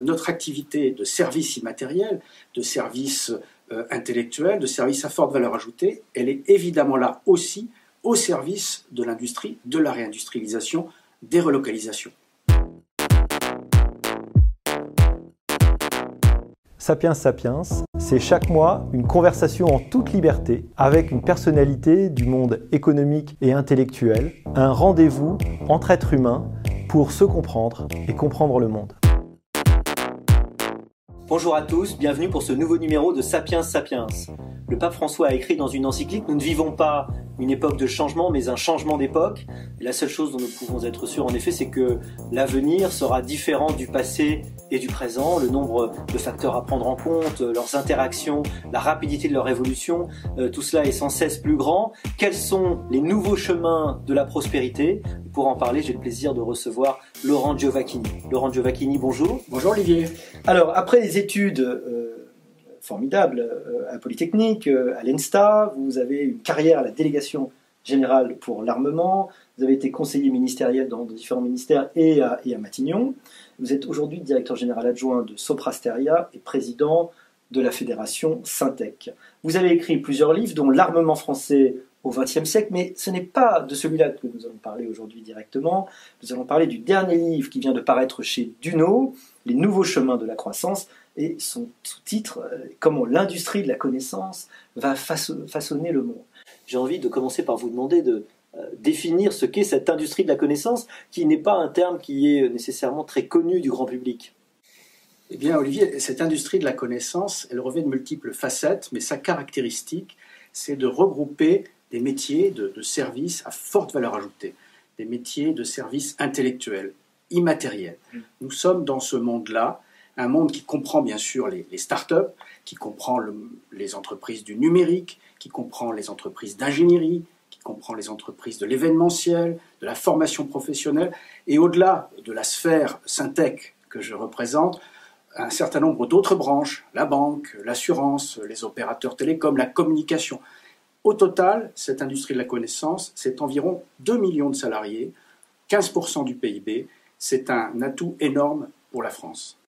Notre activité de service immatériel, de service euh, intellectuel, de service à forte valeur ajoutée, elle est évidemment là aussi au service de l'industrie, de la réindustrialisation, des relocalisations. Sapiens Sapiens, c'est chaque mois une conversation en toute liberté avec une personnalité du monde économique et intellectuel, un rendez-vous entre êtres humains pour se comprendre et comprendre le monde. Bonjour à tous, bienvenue pour ce nouveau numéro de Sapiens Sapiens. Le pape François a écrit dans une encyclique Nous ne vivons pas une époque de changement, mais un changement d'époque. La seule chose dont nous pouvons être sûrs, en effet, c'est que l'avenir sera différent du passé et du présent. Le nombre de facteurs à prendre en compte, leurs interactions, la rapidité de leur évolution, euh, tout cela est sans cesse plus grand. Quels sont les nouveaux chemins de la prospérité? Pour en parler, j'ai le plaisir de recevoir Laurent Giovacchini. Laurent Giovacchini, bonjour. Bonjour Olivier. Alors, après les études euh, formidable euh, à Polytechnique, euh, à l'ENSTA. Vous avez une carrière à la délégation générale pour l'armement. Vous avez été conseiller ministériel dans différents ministères et à, Matignon. Vous êtes aujourd'hui directeur général adjoint de Soprasteria et président de la fédération Syntec. Vous avez écrit plusieurs livres, dont L'armement français au XXe siècle, mais ce n'est pas de celui-là que nous allons parler aujourd'hui directement. Nous allons parler du dernier livre qui vient de paraître chez Duno, Les nouveaux chemins de la croissance, et son sous-titre, euh, Comment l'industrie de la connaissance va façonner le monde. J'ai envie de commencer par vous demander de euh, définir ce qu'est cette industrie de la connaissance, qui n'est pas un terme qui est nécessairement très connu du grand public. Eh bien, Olivier, cette industrie de la connaissance, elle revêt de multiples facettes, mais sa caractéristique, c'est de regrouper des métiers de, de services à forte valeur ajoutée, des métiers de services intellectuels, immatériels. Mm. Nous sommes dans ce monde-là un monde qui comprend bien sûr les, start-up, qui comprend les entreprises du numérique, qui comprend les entreprises d'ingénierie, qui comprend les entreprises de l'événementiel, de la formation professionnelle, et au-delà de la sphère syntec que je représente, un certain nombre d'autres branches, la banque, l'assurance, les opérateurs télécoms, la communication. Au total, cette industrie de la connaissance, c'est environ 2 millions de salariés, 15% du PIB. C'est un atout énorme pour la France.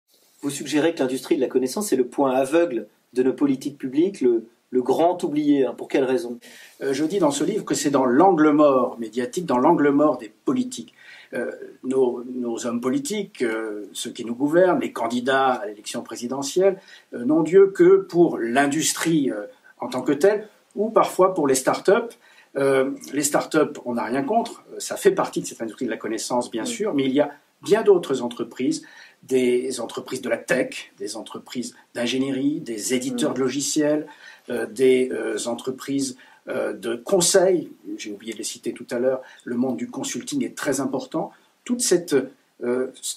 Vous suggérez que l'industrie de la connaissance est le point aveugle de nos politiques publiques, le, grand oublié. Hein. Pour quelle raison? Euh, Je dis dans ce livre que c'est dans l'angle mort médiatique, dans l'angle mort des politiques. Euh, nos, hommes politiques, euh, ceux qui nous gouvernent, les candidats à l'élection présidentielle, n'ont Dieu que pour l'industrie en tant que telle, ou parfois pour les start-up. les start-up, on n'a rien contre, ça fait partie de cette industrie de la connaissance, bien sûr, mais il y a bien d'autres entreprises des entreprises de la tech, des entreprises d'ingénierie, des éditeurs mm. de logiciels, euh, des euh, entreprises euh, de conseil. J'ai oublié de les citer tout à l'heure. Le monde du consulting est très important. Toute cette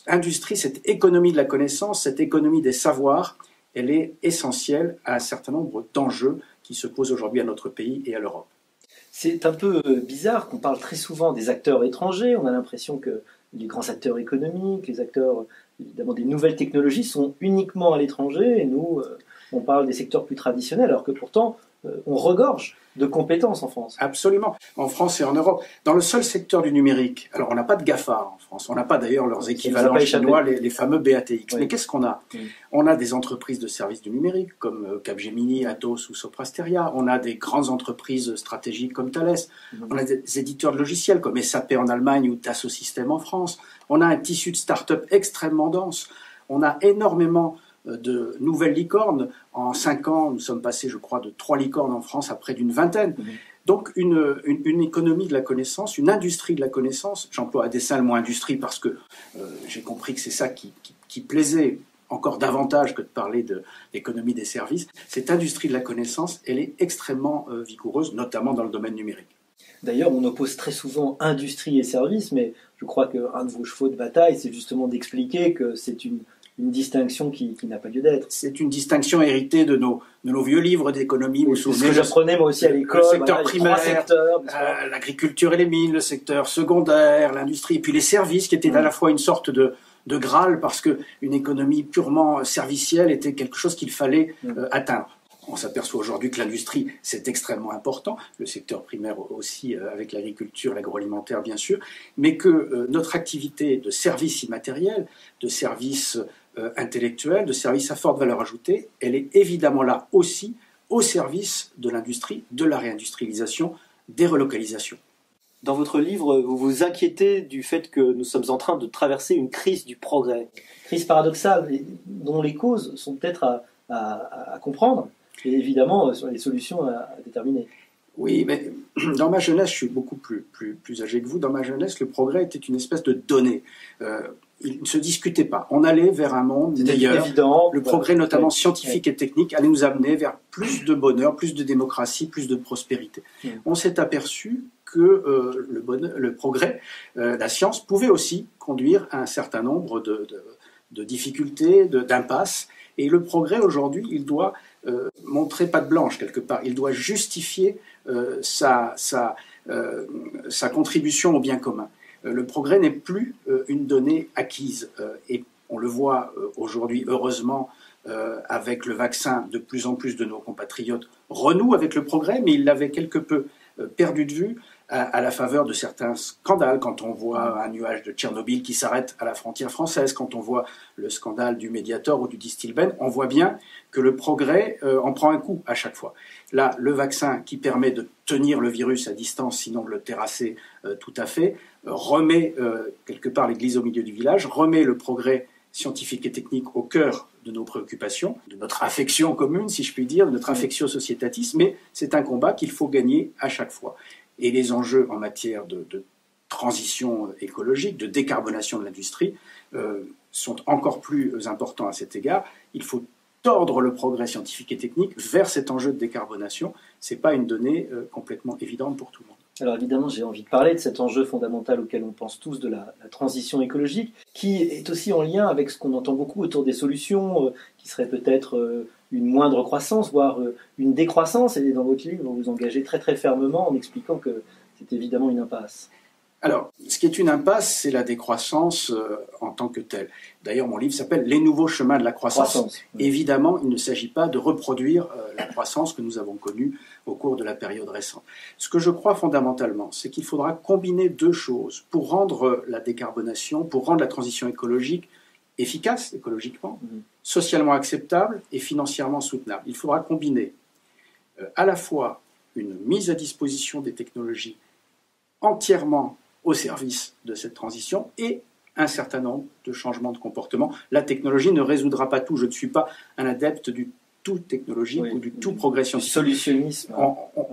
industrie, cette économie de la connaissance, cette économie des savoirs, elle est essentielle à un certain nombre d'enjeux qui se posent aujourd'hui à notre pays et à l'Europe. C'est un peu bizarre qu'on parle très souvent des acteurs étrangers. On a l'impression que les grands acteurs économiques, les acteurs évidemment des nouvelles technologies sont uniquement à l'étranger et nous, euh, on parle des secteurs plus traditionnels, alors que pourtant, on regorge de compétences en France. Absolument, en France et en Europe. Dans le seul secteur du numérique, alors on n'a pas de GAFA en France, on n'a pas d'ailleurs leurs équivalents chinois, les, fameux BATX. Mais qu'est-ce qu'on a On a des entreprises de services du numérique comme euh, Capgemini, Atos ou Soprasteria. On a des grandes entreprises stratégiques comme Thales. Mhm. On a des éditeurs de logiciels comme SAP en Allemagne ou Dassault Systèmes en France. On a un tissu de start-up extrêmement dense. On a énormément euh, de nouvelles licornes. En cinq ans, nous sommes passés, je crois, de trois licornes en France à près d'une vingtaine. Donc une, une, économie de la connaissance, une industrie de la connaissance, j'emploie à dessein le mot industrie parce que euh, j'ai compris que c'est ça qui, qui, plaisait encore davantage que de parler d'économie des services. Cette industrie de la connaissance, elle est extrêmement euh, vigoureuse, notamment dans le domaine numérique. D'ailleurs, on oppose très souvent industrie et services, mais je crois qu'un de vos chevaux de bataille, c'est justement d'expliquer que c'est une une distinction qui, n'a pas lieu d'être. C'est une distinction héritée de nos, de nos vieux livres d'économie. Vous ce que j'apprenais moi aussi à l'école. Le secteur primaire, euh, l'agriculture et les mines, le secteur secondaire, l'industrie, et puis les services qui étaient à la fois une sorte de, de Graal parce que une économie purement servicielle était quelque chose qu'il fallait euh, atteindre. on s'aperçoit aujourd'hui que l'industrie, c'est extrêmement important, le secteur primaire aussi, euh, avec l'agriculture, l'agroalimentaire bien sûr, mais que euh, notre activité de service immatériel, de service euh, intellectuel, de service à forte valeur ajoutée, elle est évidemment là aussi au service de l'industrie, de la réindustrialisation, des relocalisations. Dans votre livre, vous vous inquiétez du fait que nous sommes en train de traverser une crise du progrès. Crise paradoxale, dont les causes sont peut-être à comprendre et évidemment euh, sur les solutions à, déterminer. Oui, mais dans ma jeunesse, je suis beaucoup plus, plus, plus, âgé que vous. Dans ma jeunesse, le progrès était une espèce de donnée. Euh, il ne se discutait pas. On allait vers un monde meilleur. Évident. Le progrès, notamment scientifique et technique, allait nous amener vers plus de bonheur, plus de démocratie, plus de prospérité. On s'est aperçu que euh, le, bonheur, le, progrès, la science, pouvait aussi conduire à un certain nombre de, de, de difficultés, d'impasses. Et le progrès, aujourd'hui, il doit euh, montrer patte blanche quelque part. Il doit justifier euh, sa, sa, euh, sa, contribution au bien commun. Le progrès n'est plus une donnée acquise. et on le voit aujourd'hui, heureusement, avec le vaccin, de plus en plus de nos compatriotes renouent avec le progrès, mais ils l'avaient quelque peu perdu de vue à, la faveur de certains scandales, quand on voit un nuage de Tchernobyl qui s'arrête à la frontière française, quand on voit le scandale du Mediator ou du Distilben, on voit bien que le progrès euh, en prend un coup à chaque fois. Là, le vaccin qui permet de tenir le virus à distance, sinon de le terrasser euh, tout à fait, euh, remet quelque part l'église au milieu du village, remet le progrès scientifique et technique au cœur de nos préoccupations, de notre affection commune, si je puis dire, de notre affection sociétatiste, mais c'est un combat qu'il faut gagner à chaque fois et les enjeux en matière de, transition écologique, de décarbonation de l'industrie, euh, sont encore plus importants à cet égard. Il faut tordre le progrès scientifique et technique vers cet enjeu de décarbonation. Ce n'est pas une donnée euh, complètement évidente pour tout le monde. Alors évidemment, j'ai envie de parler de cet enjeu fondamental auquel on pense tous de la, transition écologique, qui est aussi en lien avec ce qu'on entend beaucoup autour des solutions, euh, qui seraient peut-être une moindre croissance, voire euh, une décroissance. Et dans votre livre, vous vous engagez très très fermement en expliquant que c'est évidemment une impasse. Alors, ce qui est une impasse, c'est la décroissance euh, en tant que telle. D'ailleurs, mon livre s'appelle Les nouveaux chemins de la croissance. Évidemment, il ne s'agit pas de reproduire euh, la croissance que nous avons connue au cours de la période récente. Ce que je crois fondamentalement, c'est qu'il faudra combiner deux choses pour rendre la décarbonation, pour rendre la transition écologique efficace écologiquement, mm-hmm socialement acceptable et financièrement soutenable. Il faudra combiner euh, à la fois une mise à disposition des technologies entièrement au service de cette transition et un certain nombre de changements de comportement. La technologie ne résoudra pas tout. Je ne suis pas un adepte du tout technologique ou du tout progression. Solutionnisme.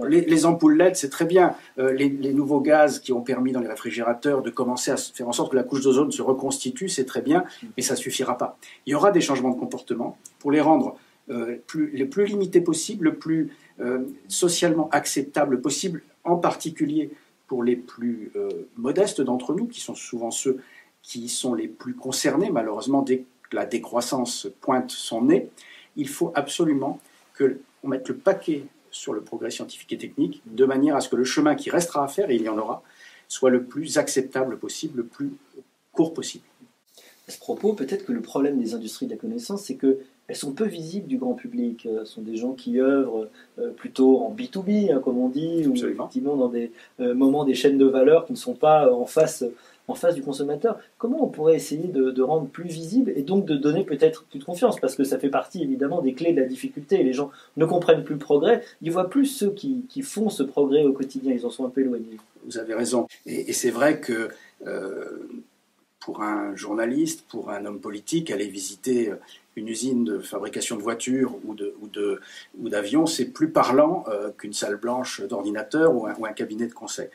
les, ampoules LED, c'est très bien. Euh, les, nouveaux gaz qui ont permis dans les réfrigérateurs de commencer à faire en sorte que la couche d'ozone se reconstitue, c'est très bien, mais ça suffira pas. Il y aura des changements de comportement pour les rendre euh, plus, les plus limités possibles, le plus euh, socialement acceptables possible, en particulier pour les plus modestes d'entre nous, qui sont souvent ceux qui sont les plus concernés, malheureusement, dès que la décroissance pointe son nez il faut absolument qu'on mette le paquet sur le progrès scientifique et technique, de manière à ce que le chemin qui restera à faire, et il y en aura, soit le plus acceptable possible, le plus court possible. À ce propos, peut-être que le problème des industries de la connaissance, c'est qu'elles sont peu visibles du grand public. Euh, ce sont des gens qui œuvrent euh, plutôt en B2B, hein, comme on dit, ou effectivement dans des euh, moments des chaînes de valeur qui ne sont pas en face en face du consommateur. Comment on pourrait essayer de, rendre plus visible et donc de donner peut-être plus de confiance? Parce que ça fait partie évidemment des clés de la difficulté. Les gens ne comprennent plus le progrès, ils voient plus ceux qui, font ce progrès au quotidien, ils en sont un peu éloignés. Vous avez raison. Et, c'est vrai que euh, pour un journaliste, pour un homme politique, aller visiter une usine de fabrication de voitures ou d'avions, ou c'est plus parlant euh, qu'une salle blanche d'ordinateur ou, un cabinet de conseil.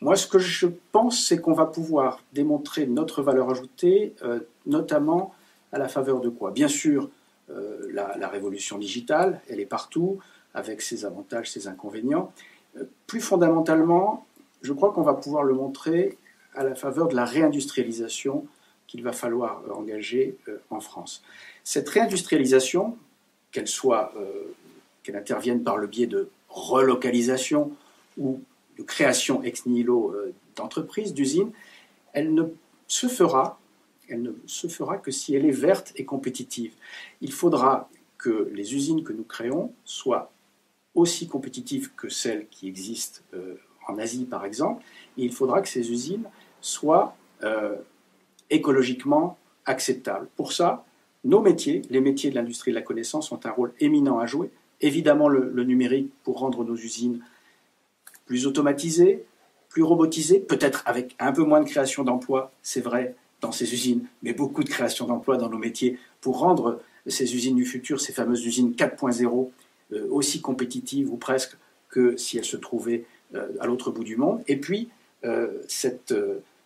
Moi, ce que je pense, c'est qu'on va pouvoir démontrer notre valeur ajoutée, euh, notamment à la faveur de quoi? Bien sûr, euh, la, révolution digitale, elle est partout, avec ses avantages, ses inconvénients. Euh, plus fondamentalement, je crois qu'on va pouvoir le montrer à la faveur de la réindustrialisation qu'il va falloir engager en France. Cette réindustrialisation, qu'elle soit, qu'elle intervienne par le biais de relocalisation ou de création ex nihilo euh, d'entreprises, d'usines, elle ne se fera, elle ne se fera que si elle est verte et compétitive. Il faudra que les usines que nous créons soient aussi compétitives que celles qui existent euh, en Asie, par exemple. Et il faudra que ces usines soient euh, écologiquement acceptables. Pour ça, nos métiers, les métiers de l'industrie de la connaissance, ont un rôle éminent à jouer. Évidemment, le, le numérique pour rendre nos usines plus automatisées, plus robotisées, peut-être avec un peu moins de création d'emplois, c'est vrai, dans ces usines, mais beaucoup de création d'emplois dans nos métiers pour rendre ces usines du futur, ces fameuses usines 4.0, euh, aussi compétitives ou presque que si elles se trouvaient euh, à l'autre bout du monde. Et puis, euh, cette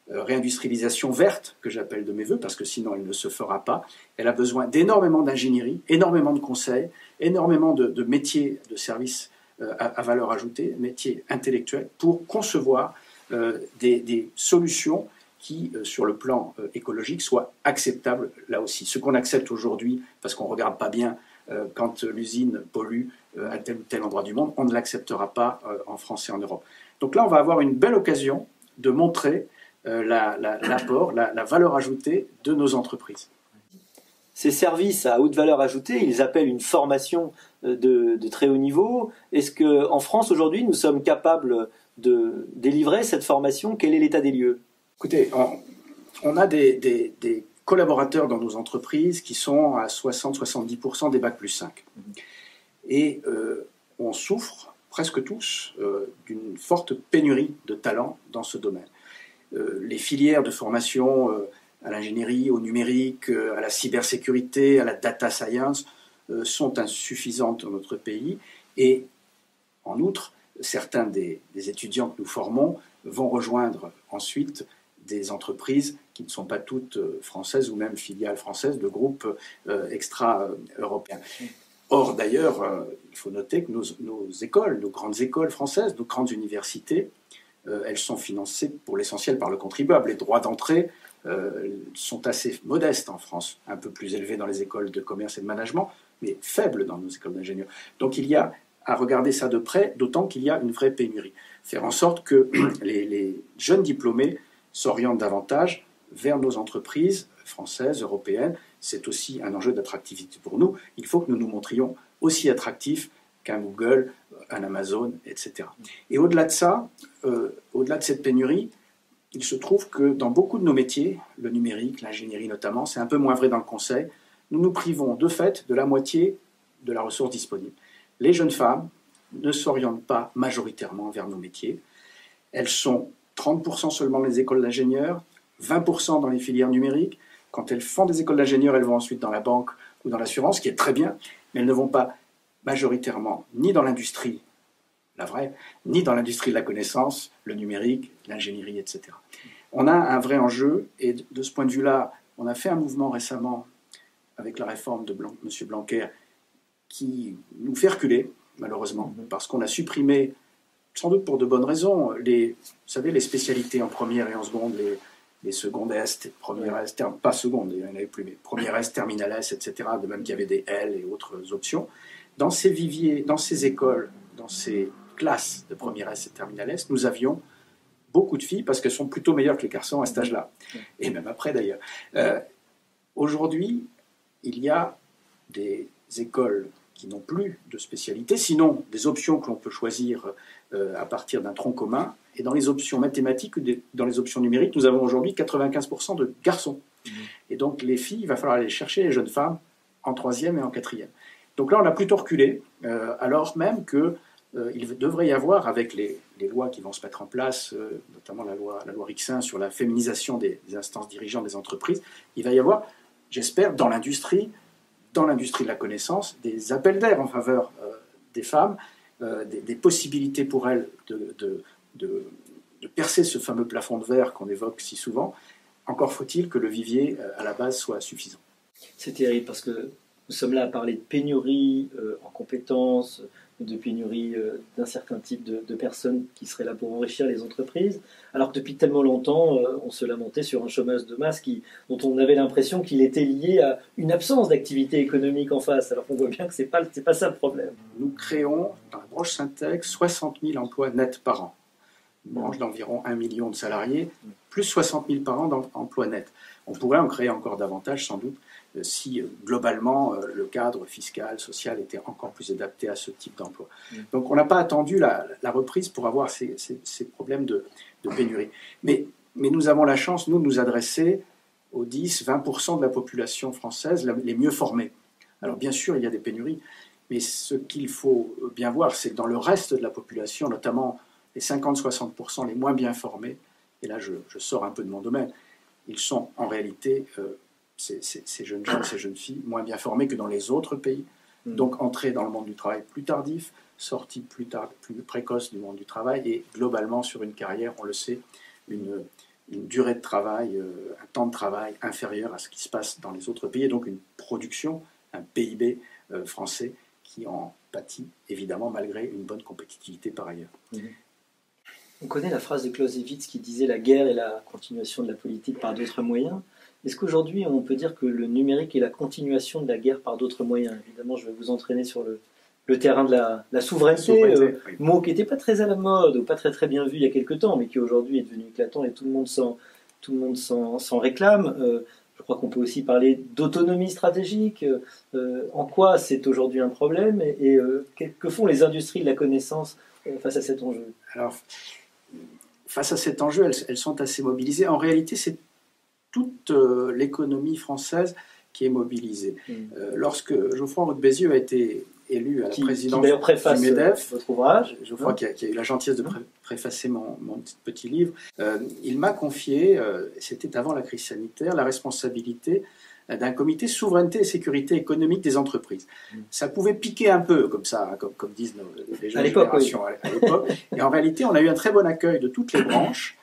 réindustrialisation verte, que j'appelle de mes voeux, parce que sinon elle ne se fera pas, elle a besoin d'énormément d'ingénierie, énormément de conseils, énormément de, métiers de services à, valeur ajoutée, métiers intellectuels, pour concevoir des, des, solutions qui, euh, sur le plan euh, écologique, soit acceptable là aussi. Ce qu'on accepte aujourd'hui, parce qu'on ne regarde pas bien euh, quand l'usine pollue à tel ou tel endroit du monde, on ne l'acceptera pas en France et en Europe. Donc là, on va avoir une belle occasion de montrer l'apport, la, la, valeur ajoutée de nos entreprises. Ces services à haute valeur ajoutée, ils appellent une formation de, de très haut niveau. Est-ce qu'en France, aujourd'hui, nous sommes capables de délivrer cette formation? Quel est l'état des lieux? Écoutez, on, a des, collaborateurs dans nos entreprises qui sont à 60-70% des bacs plus 5. Et euh, on souffre presque tous euh, d'une forte pénurie de talents dans ce domaine. Euh, les filières de formation à l'ingénierie, au numérique, à la cybersécurité, à la data science sont insuffisantes dans notre pays. Et en outre, certains des, étudiants que nous formons vont rejoindre ensuite des entreprises qui ne sont pas toutes euh, françaises ou même filiales françaises de groupes euh, extra-européens. Or, d'ailleurs, euh, il faut noter que nos, écoles, nos grandes écoles françaises, nos grandes universités, elles sont financées pour l'essentiel par le contribuable. Les droits d'entrée sont assez modestes en France, un peu plus élevés dans les écoles de commerce et de management, mais faibles dans nos écoles d'ingénieurs. Donc il y a à regarder ça de près, d'autant qu'il y a une vraie pénurie. Faire en sorte que les jeunes diplômés s'orientent davantage vers nos entreprises françaises, européennes. C'est aussi un enjeu d'attractivité pour nous. Il faut que nous nous montrions aussi attractifs qu'un Google, un Amazon, etc. Et au-delà de ça, euh, au-delà de cette pénurie, il se trouve que dans beaucoup de nos métiers, le numérique, l'ingénierie notamment, c'est un peu moins vrai dans le conseil, nous nous privons de fait de la moitié de la ressource disponible. Les jeunes femmes ne s'orientent pas majoritairement vers nos métiers. Elles sont 30% seulement dans les écoles d'ingénieurs, 20% dans les filières numériques. Quand elles font des écoles d'ingénieurs, elles vont ensuite dans la banque ou dans l'assurance, ce qui est très bien, mais elles ne vont pas majoritairement ni dans l'industrie, la vraie, ni dans l'industrie de la connaissance, le numérique, l'ingénierie, etc. On a un vrai enjeu, et de ce point de vue-là, on a fait un mouvement récemment avec la réforme de Blanc, M. Blanquer qui nous fait reculer, malheureusement, mm-hmm. parce qu'on a supprimé sans doute pour de bonnes raisons. Les, vous savez, les spécialités en première et en seconde, les, les secondes S, première S, pas seconde, il n'y en avait plus, mais première S, terminale S, etc., de même qu'il y avait des L et autres options. Dans ces viviers, dans ces écoles, dans ces de première S et terminale S, nous avions beaucoup de filles parce qu'elles sont plutôt meilleures que les garçons à cet âge-là, et même après d'ailleurs. Euh, aujourd'hui, il y a des écoles qui n'ont plus de spécialité, sinon des options que l'on peut choisir euh, à partir d'un tronc commun. Et dans les options mathématiques, dans les options numériques, nous avons aujourd'hui 95% de garçons. Et donc les filles, il va falloir aller chercher les jeunes femmes en troisième et en quatrième. Donc là, on a plutôt reculé, euh, alors même que il devrait y avoir, avec les, lois qui vont se mettre en place, notamment la loi, la Rixin sur la féminisation des, instances dirigeantes des entreprises, il va y avoir, j'espère, dans l'industrie, dans l'industrie de la connaissance, des appels d'air en faveur des femmes euh, des, possibilités pour elles de, percer ce fameux plafond de verre qu'on évoque si souvent. Encore faut-il que le vivier, euh, à la base, soit suffisant. C'est terrible parce que nous sommes là à parler de pénurie euh, en compétences, de pénurie euh, d'un certain type de, personnes qui seraient là pour enrichir les entreprises, alors que depuis tellement longtemps, euh, on se lamentait sur un chômage de masse qui, dont on avait l'impression qu'il était lié à une absence d'activité économique en face, alors qu'on voit bien que ce n'est pas, pas ça le problème. Nous créons, dans la branche Syntex, 60 000 emplois nets par an. Une branche d'environ 1 million de salariés, plus 60 000 par an d'emplois nets. On pourrait en créer encore davantage, sans doute, si globalement le cadre fiscal, social était encore plus adapté à ce type d'emploi. Mm. Donc on n'a pas attendu la, reprise pour avoir ces, problèmes de, pénurie. Mais, mais nous avons la chance, nous, de nous adresser aux 10-20% de la population française les mieux formés. Alors bien sûr, il y a des pénuries, mais ce qu'il faut bien voir, c'est que dans le reste de la population, notamment les 50-60% les moins bien formés, et là je, sors un peu de mon domaine, ils sont en réalité, euh, ces, jeunes gens, ces jeunes filles, moins bien formés que dans les autres pays. Mm. Donc entrée dans le monde du travail plus tardif, sortie plus, tard, plus précoce du monde du travail, et globalement sur une carrière, on le sait, une, une durée de travail, euh, un temps de travail inférieur à ce qui se passe dans les autres pays, et donc une production, un PIB euh, français qui en pâtit évidemment malgré une bonne compétitivité par ailleurs. Mhm. On connaît la phrase de Clausewitz qui disait la guerre est la continuation de la politique par d'autres moyens. Est-ce qu'aujourd'hui on peut dire que le numérique est la continuation de la guerre par d'autres moyens? Évidemment, je vais vous entraîner sur le, le terrain de la, souveraineté, euh, mot qui n'était pas très à la mode ou pas très très bien vu il y a quelques temps, mais qui aujourd'hui est devenu éclatant et tout le monde s'en, tout le monde s'en, réclame. Euh, je crois qu'on peut aussi parler d'autonomie stratégique. Euh, en quoi c'est aujourd'hui un problème et, que font les industries de la connaissance face à cet enjeu? Alors, face à cet enjeu, elles, elles sont assez mobilisées. En réalité, c'est toute l'économie française qui est mobilisée. Mm. lorsque Geoffroy Roux de Bézieux a été élu à la présidence du MEDEF. Votre ouvrage. Je crois qu'il a, eu la gentillesse de préfacer mon, petit livre. Euh, il m'a confié, euh, c'était avant la crise sanitaire, la responsabilité euh, d'un comité souveraineté et sécurité économique des entreprises. Mm. Ça pouvait piquer un peu, comme ça, hein, comme, disent les jeunes générations à l'époque. et en réalité, on a eu un très bon accueil de toutes les branches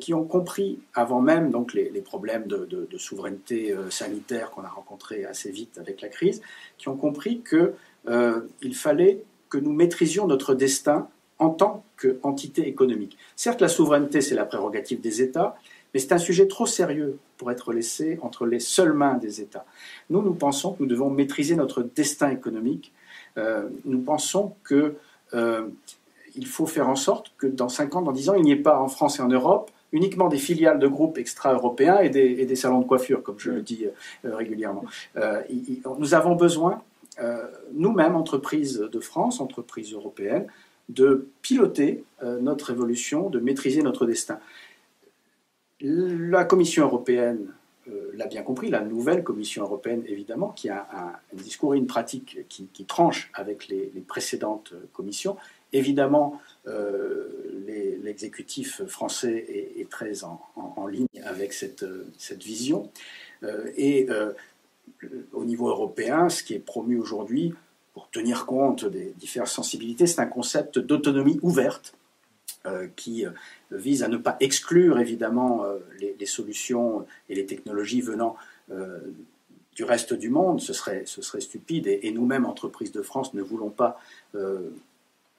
qui ont compris, avant même donc les, problèmes de, de souveraineté sanitaire qu'on a rencontrés assez vite avec la crise, qui ont compris que euh, il fallait que nous maîtrisions notre destin en tant qu'entité économique. Certes, la souveraineté, c'est la prérogative des États, mais c'est un sujet trop sérieux pour être laissé entre les seules mains des États. Nous, nous pensons que nous devons maîtriser notre destin économique. Euh, nous pensons qu'il euh, faut faire en sorte que dans 5 ans, dans 10 ans, il n'y ait pas en France et en Europe uniquement des filiales de groupes extra-européens et, des, salons de coiffure, comme je le dis régulièrement. nous avons besoin euh, nous-mêmes, entreprises de France, entreprises européennes, de piloter euh, notre évolution, de maîtriser notre destin. La Commission européenne euh, l'a bien compris, la nouvelle Commission européenne, évidemment, qui a un, discours et une pratique qui, tranche avec les, précédentes commissions. Évidemment, l'exécutif français est, très en, ligne avec cette vision. et au niveau européen, ce qui est promu aujourd'hui, pour tenir compte des différentes sensibilités, c'est un concept d'autonomie ouverte euh, qui euh, vise à ne pas exclure évidemment euh, les, solutions et les technologies venant du reste du monde. Ce serait, ce serait stupide et, et nous-mêmes, entreprises de France, ne voulons pas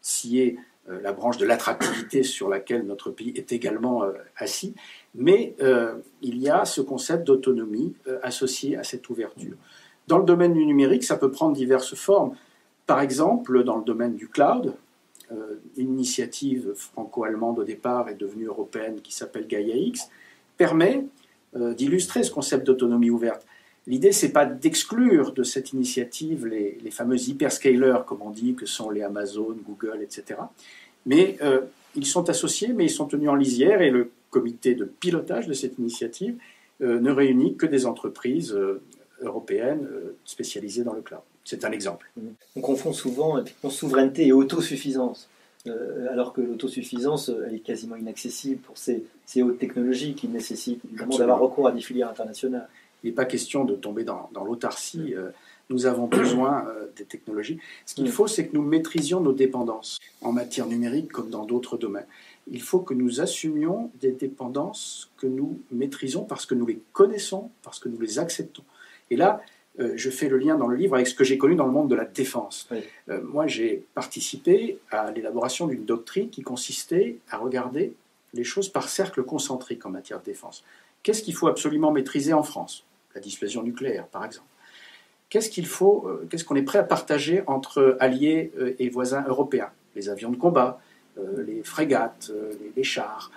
scier la branche de l'attractivité sur laquelle notre pays est également assis. Mais il y a ce concept d'autonomie associé à cette ouverture. Dans le domaine du numérique, ça peut prendre diverses formes. Par exemple, dans le domaine du cloud, euh, une initiative franco-allemande au départ est devenue européenne qui s'appelle Gaia X, permet d'illustrer ce concept d'autonomie ouverte. L'idée, c'est pas d'exclure de cette initiative les, fameux hyperscalers, comme on dit, que sont les Amazon, Google, etc. Mais ils sont associés, mais ils sont tenus en lisière et le comité de pilotage de cette initiative euh, ne réunit que des entreprises euh, européennes euh, spécialisées dans le cloud. C'est un exemple. On confond souvent souveraineté et autosuffisance, alors que l'autosuffisance est quasiment inaccessible pour ces, hautes technologies qui nécessitent d'avoir recours à des filières internationales. Il n'est pas question de tomber dans, l'autarcie. nous avons besoin des technologies. Ce qu'il faut, c'est que nous maîtrisions nos dépendances en matière numérique comme dans d'autres domaines il faut que nous assumions des dépendances que nous maîtrisons parce que nous les connaissons, parce que nous les acceptons. Et là, euh, je fais le lien dans le livre avec ce que j'ai connu dans le monde de la défense. Euh, moi, j'ai participé à l'élaboration d'une doctrine qui consistait à regarder les choses par cercle concentrique en matière de défense. Qu'est-ce qu'il faut absolument maîtriser en France? La dissuasion nucléaire, par exemple. Qu'est-ce qu'il faut, euh, qu'est-ce qu'on est prêt à partager entre alliés et voisins européens? Les avions de combat, les frégates, euh, les, chars.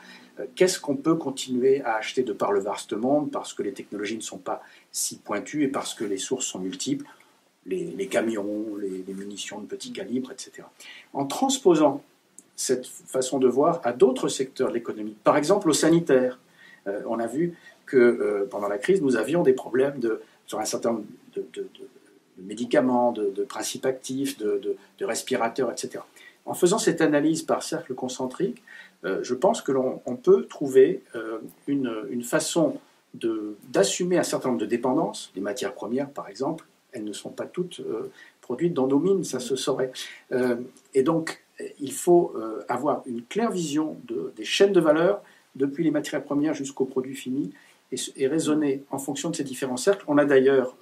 Qu'est-ce qu'on peut continuer à acheter de par le vaste monde, parce que les technologies ne sont pas si pointues et parce que les sources sont multiples, les, camions, les, munitions de petit calibre, etc. En transposant cette façon de voir à d'autres secteurs de l'économie, par exemple au sanitaire, on a vu que pendant la crise, nous avions des problèmes de, sur un certain nombre de, médicaments, de, principes actifs, de, respirateurs, etc. En faisant cette analyse par cercle concentrique, euh, je pense que l'on peut trouver euh, une, façon d'assumer un certain nombre de dépendances. Les matières premières, par exemple, elles ne sont pas toutes euh, produites dans nos mines, ça se saurait. et donc, il faut avoir une claire vision des chaînes de valeur, depuis les matières premières jusqu'aux produits finis, et, raisonner en fonction de ces différents cercles. On a d'ailleurs,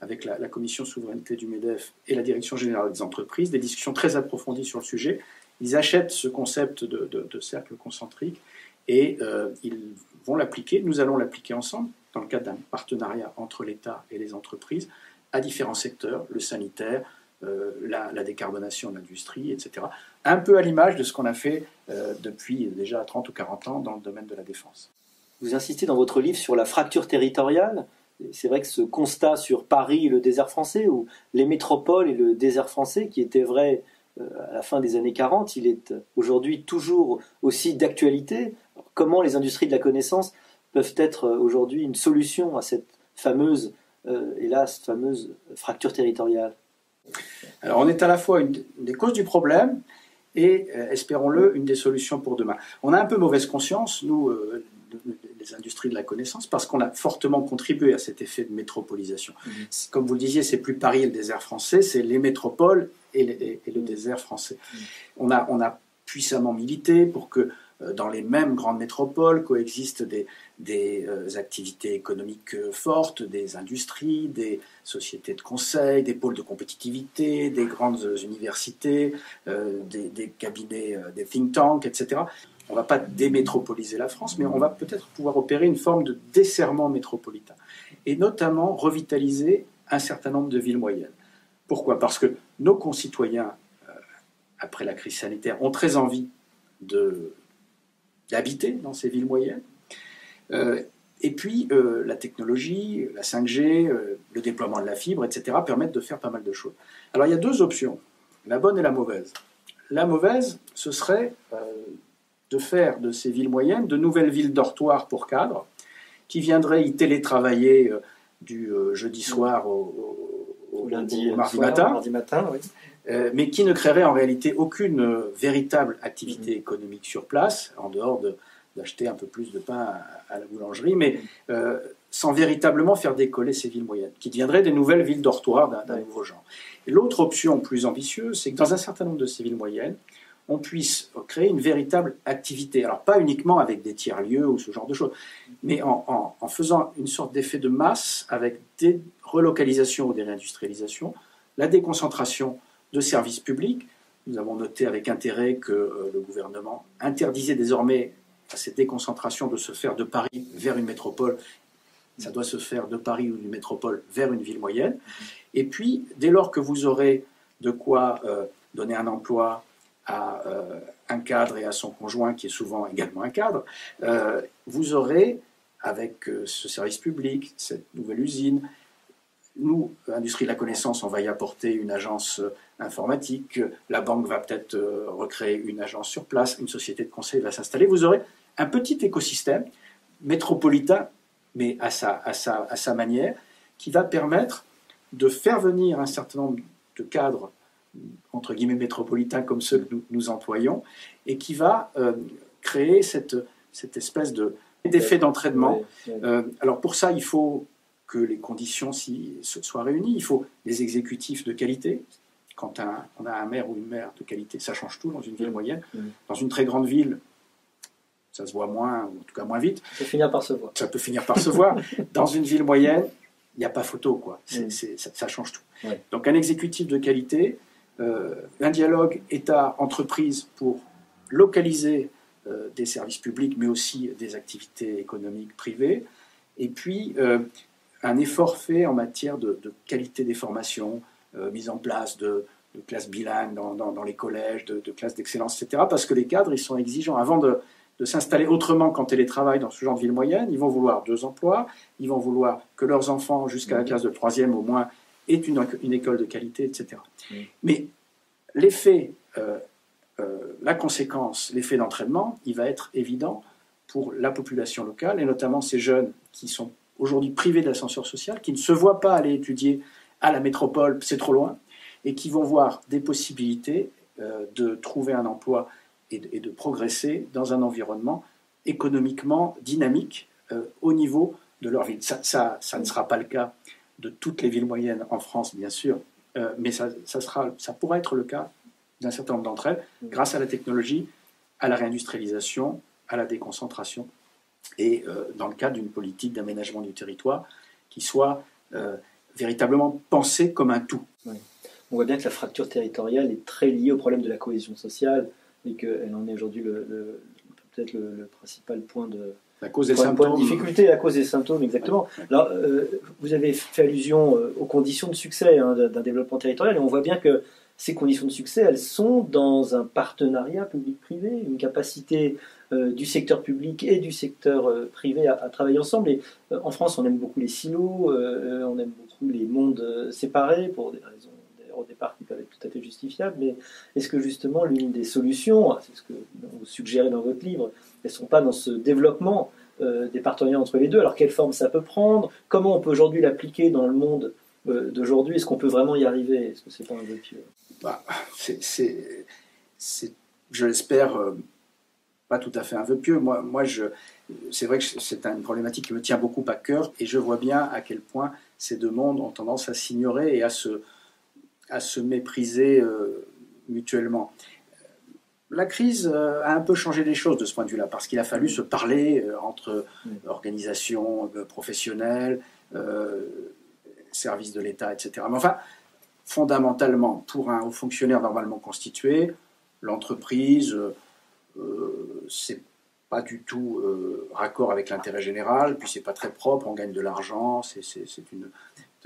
avec la, commission souveraineté du MEDEF et la direction générale des entreprises, des discussions très approfondies sur le sujet. Ils achètent ce concept de, cercle concentrique et euh, ils vont l'appliquer. Nous allons l'appliquer ensemble dans le cadre d'un partenariat entre l'État et les entreprises à différents secteurs, le sanitaire, euh, la, décarbonation de l'industrie, etc. Un peu à l'image de ce qu'on a fait depuis déjà 30 ou 40 ans dans le domaine de la défense. Vous insistez dans votre livre sur la fracture territoriale. C'est vrai que ce constat sur Paris et le désert français, ou les métropoles et le désert français, qui était vrai euh, à la fin des années 40, il est aujourd'hui toujours aussi d'actualité. Comment les industries de la connaissance peuvent être euh, aujourd'hui une solution à cette fameuse, euh, hélas, fameuse fracture territoriale? Alors on est à la fois une des causes du problème et, espérons-le, une des solutions pour demain. On a un peu mauvaise conscience, nous, les industries de la connaissance parce qu'on a fortement contribué à cet effet de métropolisation. Mhm. Comme vous le disiez, c'est plus Paris et le désert français, c'est les métropoles et, le désert français. Mhm. On, a, on a puissamment milité pour que euh, dans les mêmes grandes métropoles coexistent des, des euh, activités économiques euh, fortes, des industries, des sociétés de conseil, des pôles de compétitivité, des grandes universités, des, des, cabinets, des think tanks, etc on ne va pas démétropoliser la France, mais on va peut-être pouvoir opérer une forme de desserrement métropolitain, et notamment revitaliser un certain nombre de villes moyennes. Pourquoi? Parce que nos concitoyens, euh, après la crise sanitaire, ont très envie d'habiter dans ces villes moyennes. Euh, et puis, euh, la technologie, la 5G, le déploiement de la fibre, etc., permettent de faire pas mal de choses. Alors, il y a deux options, la bonne et la mauvaise. La mauvaise, ce serait de faire de ces villes moyennes de nouvelles villes dortoirs pour cadres, qui viendraient y télétravailler euh, du euh, jeudi soir au, lundi, mardi matin, euh, mais qui ne créeraient en réalité aucune véritable activité mm. économique sur place, en dehors d'acheter un peu plus de pain à, la boulangerie, mais sans véritablement faire décoller ces villes moyennes, qui deviendraient des nouvelles villes dortoirs d'un nouveau genre. L'autre option plus ambitieuse, c'est que dans un certain nombre de ces villes moyennes, on puisse créer une véritable activité. Alors pas uniquement avec des tiers-lieux ou ce genre de choses, mais en, faisant une sorte d'effet de masse avec des relocalisations ou des réindustrialisations, la déconcentration de services publics. Nous avons noté avec intérêt que euh, le gouvernement interdisait désormais à cette déconcentration de se faire de Paris vers une métropole. Ça doit se faire de Paris ou d'une métropole vers une ville moyenne. Et puis, dès lors que vous aurez de quoi euh, donner un emploi, à euh, un cadre et à son conjoint, qui est souvent également un cadre, euh, vous aurez, avec euh, ce service public, cette nouvelle usine, nous, Industrie de la connaissance, on va y apporter une agence informatique, la banque va peut-être recréer une agence sur place, une société de conseil va s'installer. Vous aurez un petit écosystème métropolitain, mais à sa, manière, qui va permettre de faire venir un certain nombre de cadres entre guillemets métropolitains comme ceux que nous, employons, et qui va euh, créer cette, cette espèce de, d'effet d'entraînement. Euh, alors pour ça, il faut que les conditions soient réunies, il faut des exécutifs de qualité. Quand on a un maire ou une maire de qualité, ça change tout dans une ville moyenne. Dans une très grande ville, ça se voit moins, ou en tout cas moins vite. Ça peut finir par se voir. Ça peut finir par se voir. Dans une ville moyenne, il n'y a pas photo, quoi. ça, change tout. Donc un exécutif de qualité, un dialogue État-entreprise pour localiser euh, des services publics, mais aussi des activités économiques privées, et puis euh, un effort fait en matière de, qualité des formations, mise en place de, classes bilingues dans, les collèges, de, classes d'excellence, etc. Parce que les cadres, ils sont exigeants. Avant de s'installer autrement qu'en télétravail dans ce genre de ville moyenne. Ils vont vouloir deux emplois, ils vont vouloir que leurs enfants, jusqu'à la classe de troisième au moins, aient une, une école de qualité, etc. Mais l'effet, euh, euh, la conséquence, l'effet d'entraînement, il va être évident pour la population locale, et notamment ces jeunes qui sont aujourd'hui privés d'ascenseur social, qui ne se voient pas aller étudier à la métropole, c'est trop loin, et qui vont voir des possibilités euh, de trouver un emploi et de, progresser dans un environnement économiquement dynamique euh, au niveau de leur ville. Ça, ça, ne sera pas le cas de toutes les villes moyennes en France, bien sûr, euh, mais ça, ça, sera, ça pourra être le cas d'un certain nombre d'entre elles, grâce à la technologie, à la réindustrialisation, à la déconcentration, et dans le cadre d'une politique d'aménagement du territoire qui soit véritablement pensée comme un tout. On voit bien que la fracture territoriale est très liée au problème de la cohésion sociale et qu'elle en est aujourd'hui le, peut-être le, principal point de, la cause des symptômes. difficulté, la cause des symptômes, exactement. Alors, euh, vous avez fait allusion euh, aux conditions de succès hein, d'un développement territorial, et on voit bien que ces conditions de succès, elles sont dans un partenariat public-privé, une capacité euh, du secteur public et du secteur privé à, à, travailler ensemble. Et en France, on aime beaucoup les silos, on aime beaucoup les mondes séparés pour des raisons au départ qui peuvent être tout à fait justifiables, mais est-ce que justement l'une des solutions, c'est ce que vous suggérez dans votre livre, elles ne sont pas dans ce développement euh, des partenariats entre les deux Alors quelle forme ça peut prendre? Comment on peut aujourd'hui l'appliquer dans le monde euh, d'aujourd'hui? Est-ce qu'on peut vraiment y arriver? Est-ce que c'est pas un vœu bah, c'est, je l'espère, euh, pas tout à fait un vœu pieux. Moi, moi je, c'est vrai que c'est une problématique qui me tient beaucoup à cœur et je vois bien à quel point ces deux mondes ont tendance à s'ignorer et à se, à se mépriser euh, mutuellement. La crise euh, a un peu changé les choses de ce point de vue-là, parce qu'il a fallu se parler euh, entre organisations professionnelles, services de l'État, etc. Mais enfin, fondamentalement, pour un haut fonctionnaire normalement constitué, l'entreprise, c'est pas du tout raccord avec l'intérêt général, puis c'est pas très propre, on gagne de l'argent, c'est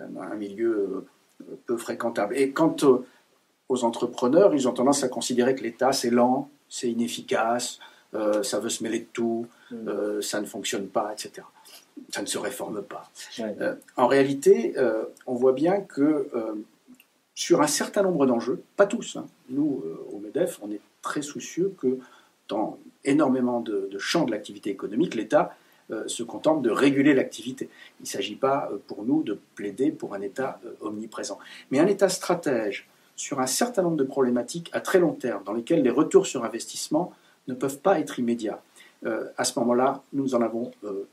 un, milieu peu fréquentable. Et quant aux entrepreneurs, ils ont tendance à considérer que l'État, c'est lent, c'est inefficace, euh, ça veut se mêler de tout, mm. euh, ça ne fonctionne pas, etc. Ça ne se réforme pas. Euh, en réalité, on voit bien que sur un certain nombre d'enjeux, pas tous, hein, nous, au MEDEF, on est très soucieux que dans énormément de champs de l'activité économique, l'État se contente de réguler l'activité. Il ne s'agit pas pour nous de plaider pour un État omniprésent. Mais un État stratège sur un certain nombre de problématiques à très long terme, dans lesquelles les retours sur investissement ne peuvent pas être immédiats. à ce moment-là, nous en avons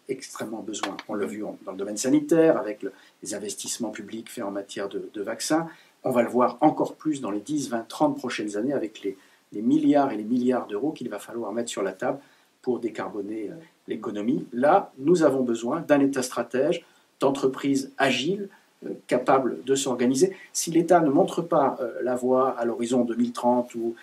extrêmement besoin. On l'a vu dans le domaine sanitaire, avec les investissements publics faits en matière de, vaccins. On va le voir encore plus dans les 10, 20, 30 prochaines années avec les, les milliards et les milliards d'euros qu'il va falloir mettre sur la table pour décarboner l'économie. Là, nous avons besoin d'un État stratège, d'entreprises agiles, euh, capables de s'organiser. Si l'État ne montre pas euh, la voie à l'horizon 2030 ou,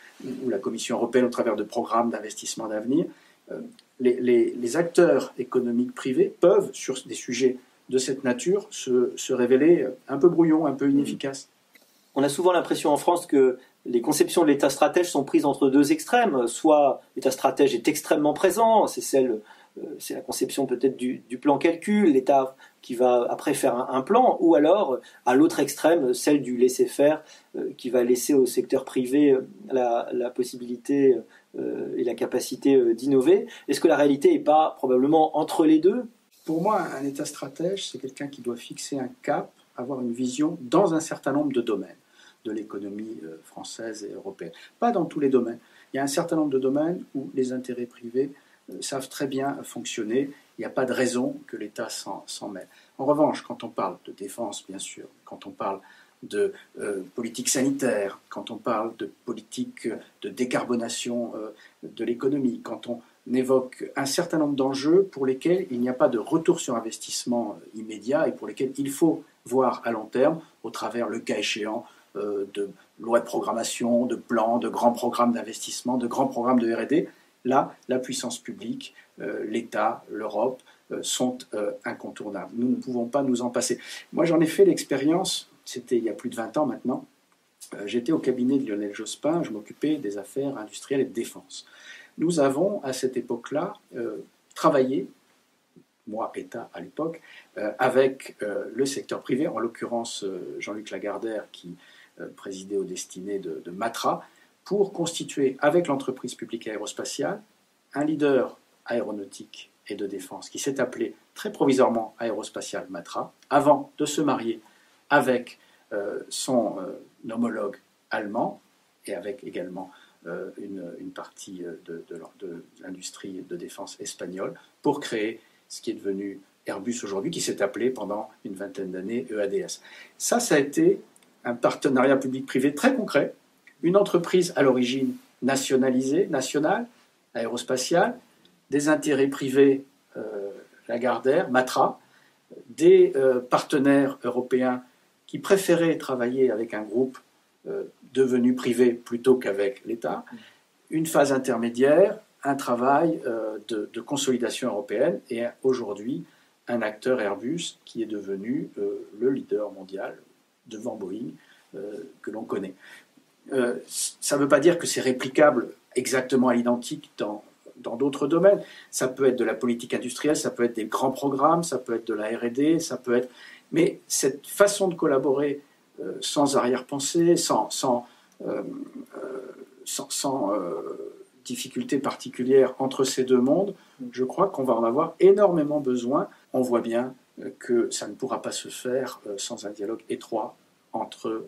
la Commission européenne au travers de programmes d'investissement d'avenir, euh, les, acteurs économiques privés peuvent, sur des sujets de cette nature, se, révéler un peu brouillons, un peu inefficaces. On a souvent l'impression en France que les conceptions de l'État stratège sont prises entre deux extrêmes. Soit l'État stratège est extrêmement présent, c'est celle c'est la conception peut-être du, plan calcul, l'État qui va après faire un, plan, ou alors à l'autre extrême, celle du laisser-faire, euh, qui va laisser au secteur privé euh, la, possibilité et la capacité d'innover. Est-ce que la réalité n'est pas probablement entre les deux? Pour moi, un État stratège, c'est quelqu'un qui doit fixer un cap, avoir une vision dans un certain nombre de domaines de l'économie française et européenne. Pas dans tous les domaines. Il y a un certain nombre de domaines où les intérêts privés euh, savent très bien fonctionner. Il n'y a pas de raison que l'État s'en mêle. En revanche, quand on parle de défense, bien sûr, quand on parle de euh, politique sanitaire, quand on parle de politique de décarbonation euh, de l'économie, quand on évoque un certain nombre d'enjeux pour lesquels il n'y a pas de retour sur investissement immédiat et pour lesquels il faut voir à long terme, au travers, le cas échéant, de lois de programmation, de plans, de grands programmes d'investissement, de grands programmes de RD, Là, la puissance publique, euh, l'État, l'Europe euh, sont euh, incontournables. Nous ne pouvons pas nous en passer. Moi, j'en ai fait l'expérience, c'était il y a plus de 20 ans maintenant. J'étais au cabinet de Lionel Jospin, je m'occupais des affaires industrielles et de défense. nous avons à cette époque-là travaillé, moi État à l'époque, avec le secteur privé, en l'occurrence Jean-Luc Lagardère qui présidait aux destinées de, de Matra, pour constituer avec l'entreprise publique aérospatiale un leader aéronautique et de défense qui s'est appelé très provisoirement Aérospatial Matra, avant de se marier avec euh, son euh, homologue allemand et avec également euh, une, partie de, de l'industrie de défense espagnole pour créer ce qui est devenu Airbus aujourd'hui, qui s'est appelé pendant une vingtaine d'années EADS. Ça, ça a été un partenariat public-privé très concret, une entreprise à l'origine nationalisée, nationale, aérospatiale, des intérêts privés, euh, Lagardère, Matra, des euh, partenaires européens qui préféraient travailler avec un groupe euh, devenu privé plutôt qu'avec l'État, une phase intermédiaire, un travail de, de, consolidation européenne et aujourd'hui un acteur Airbus qui est devenu le leader mondial devant Boeing que l'on connaît. Ça ne veut pas dire que c'est réplicable exactement à l'identique dans, dans d'autres domaines. Ça peut être de la politique industrielle, ça peut être des grands programmes, ça peut être de la R&D, ça peut être... Mais cette façon de collaborer euh, sans arrière-pensée, sans, sans, euh, euh, sans, sans difficulté particulière entre ces deux mondes, je crois qu'on va en avoir énormément besoin. On voit bien que ça ne pourra pas se faire sans un dialogue étroit entre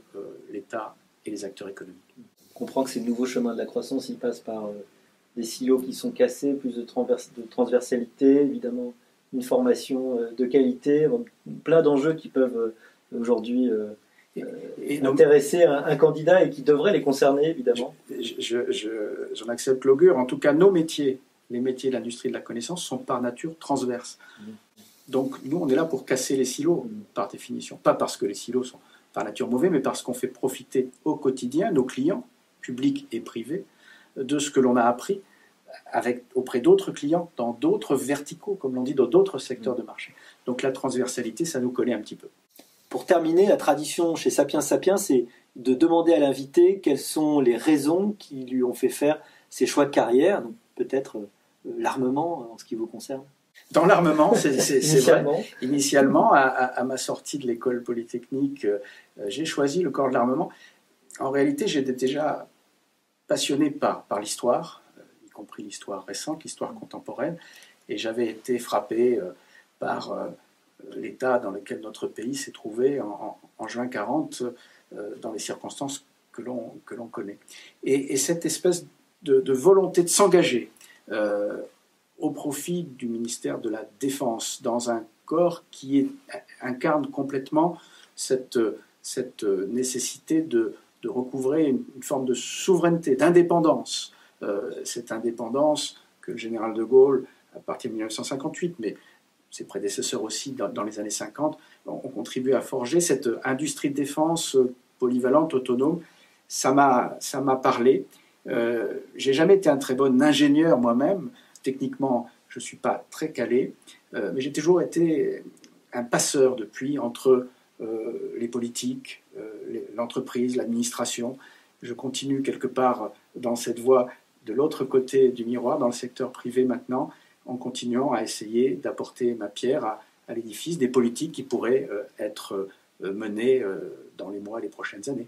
l'État et les acteurs économiques. On comprend que ces nouveaux chemins de la croissance, ils passent par des silos qui sont cassés, plus de, transversalité, évidemment une formation euh, de qualité, plein d'enjeux qui peuvent euh, aujourd'hui euh, intéresser un, candidat et qui devraient les concerner, évidemment. J'en accepte l'augure. En tout cas, nos métiers, les métiers de l'industrie de la connaissance, sont par nature transverses. Mmh. Donc, nous, on est là pour casser les silos, mmh. par définition. Pas parce que les silos sont par nature mauvais, mais parce qu'on fait profiter au quotidien nos clients, publics et privés, de ce que l'on a appris avec, auprès d'autres clients, dans d'autres verticaux, comme l'on dit, dans d'autres secteurs de marché. Donc la transversalité, ça nous connaît un petit peu. Pour terminer, la tradition chez Sapiens Sapiens, c'est de demander à l'invité quelles sont les raisons qui lui ont fait faire ses choix de carrière, donc peut-être euh, l'armement en ce qui vous concerne. Dans l'armement, c'est vrai. Initialement, à, ma sortie de l'école polytechnique, euh, j'ai choisi le corps de l'armement. En réalité, j'étais déjà passionné par, par l'histoire, euh, y compris l'histoire récente, l'histoire contemporaine, et j'avais été frappé euh, par l'état dans lequel notre pays s'est trouvé en, juin 40, dans les circonstances que l'on connaît. Et, cette espèce de, volonté de s'engager au profit du ministère de la Défense dans un corps qui incarne complètement cette, nécessité de, de recouvrer une, forme de souveraineté, d'indépendance. Euh, cette indépendance que le général de Gaulle, à partir de 1958, mais ses prédécesseurs aussi dans, les années 50, ont, contribué à forger cette industrie de défense polyvalente, autonome. Ça m'a parlé. Euh, j'ai jamais été un très bon ingénieur moi-même. Techniquement, je ne suis pas très calé, euh, mais j'ai toujours été un passeur depuis entre euh, les politiques, euh, l'entreprise, l'administration. Je continue quelque part dans cette voie de l'autre côté du miroir, dans le secteur privé maintenant, en continuant à essayer d'apporter ma pierre à, l'édifice des politiques qui pourraient être menées dans les mois et les prochaines années.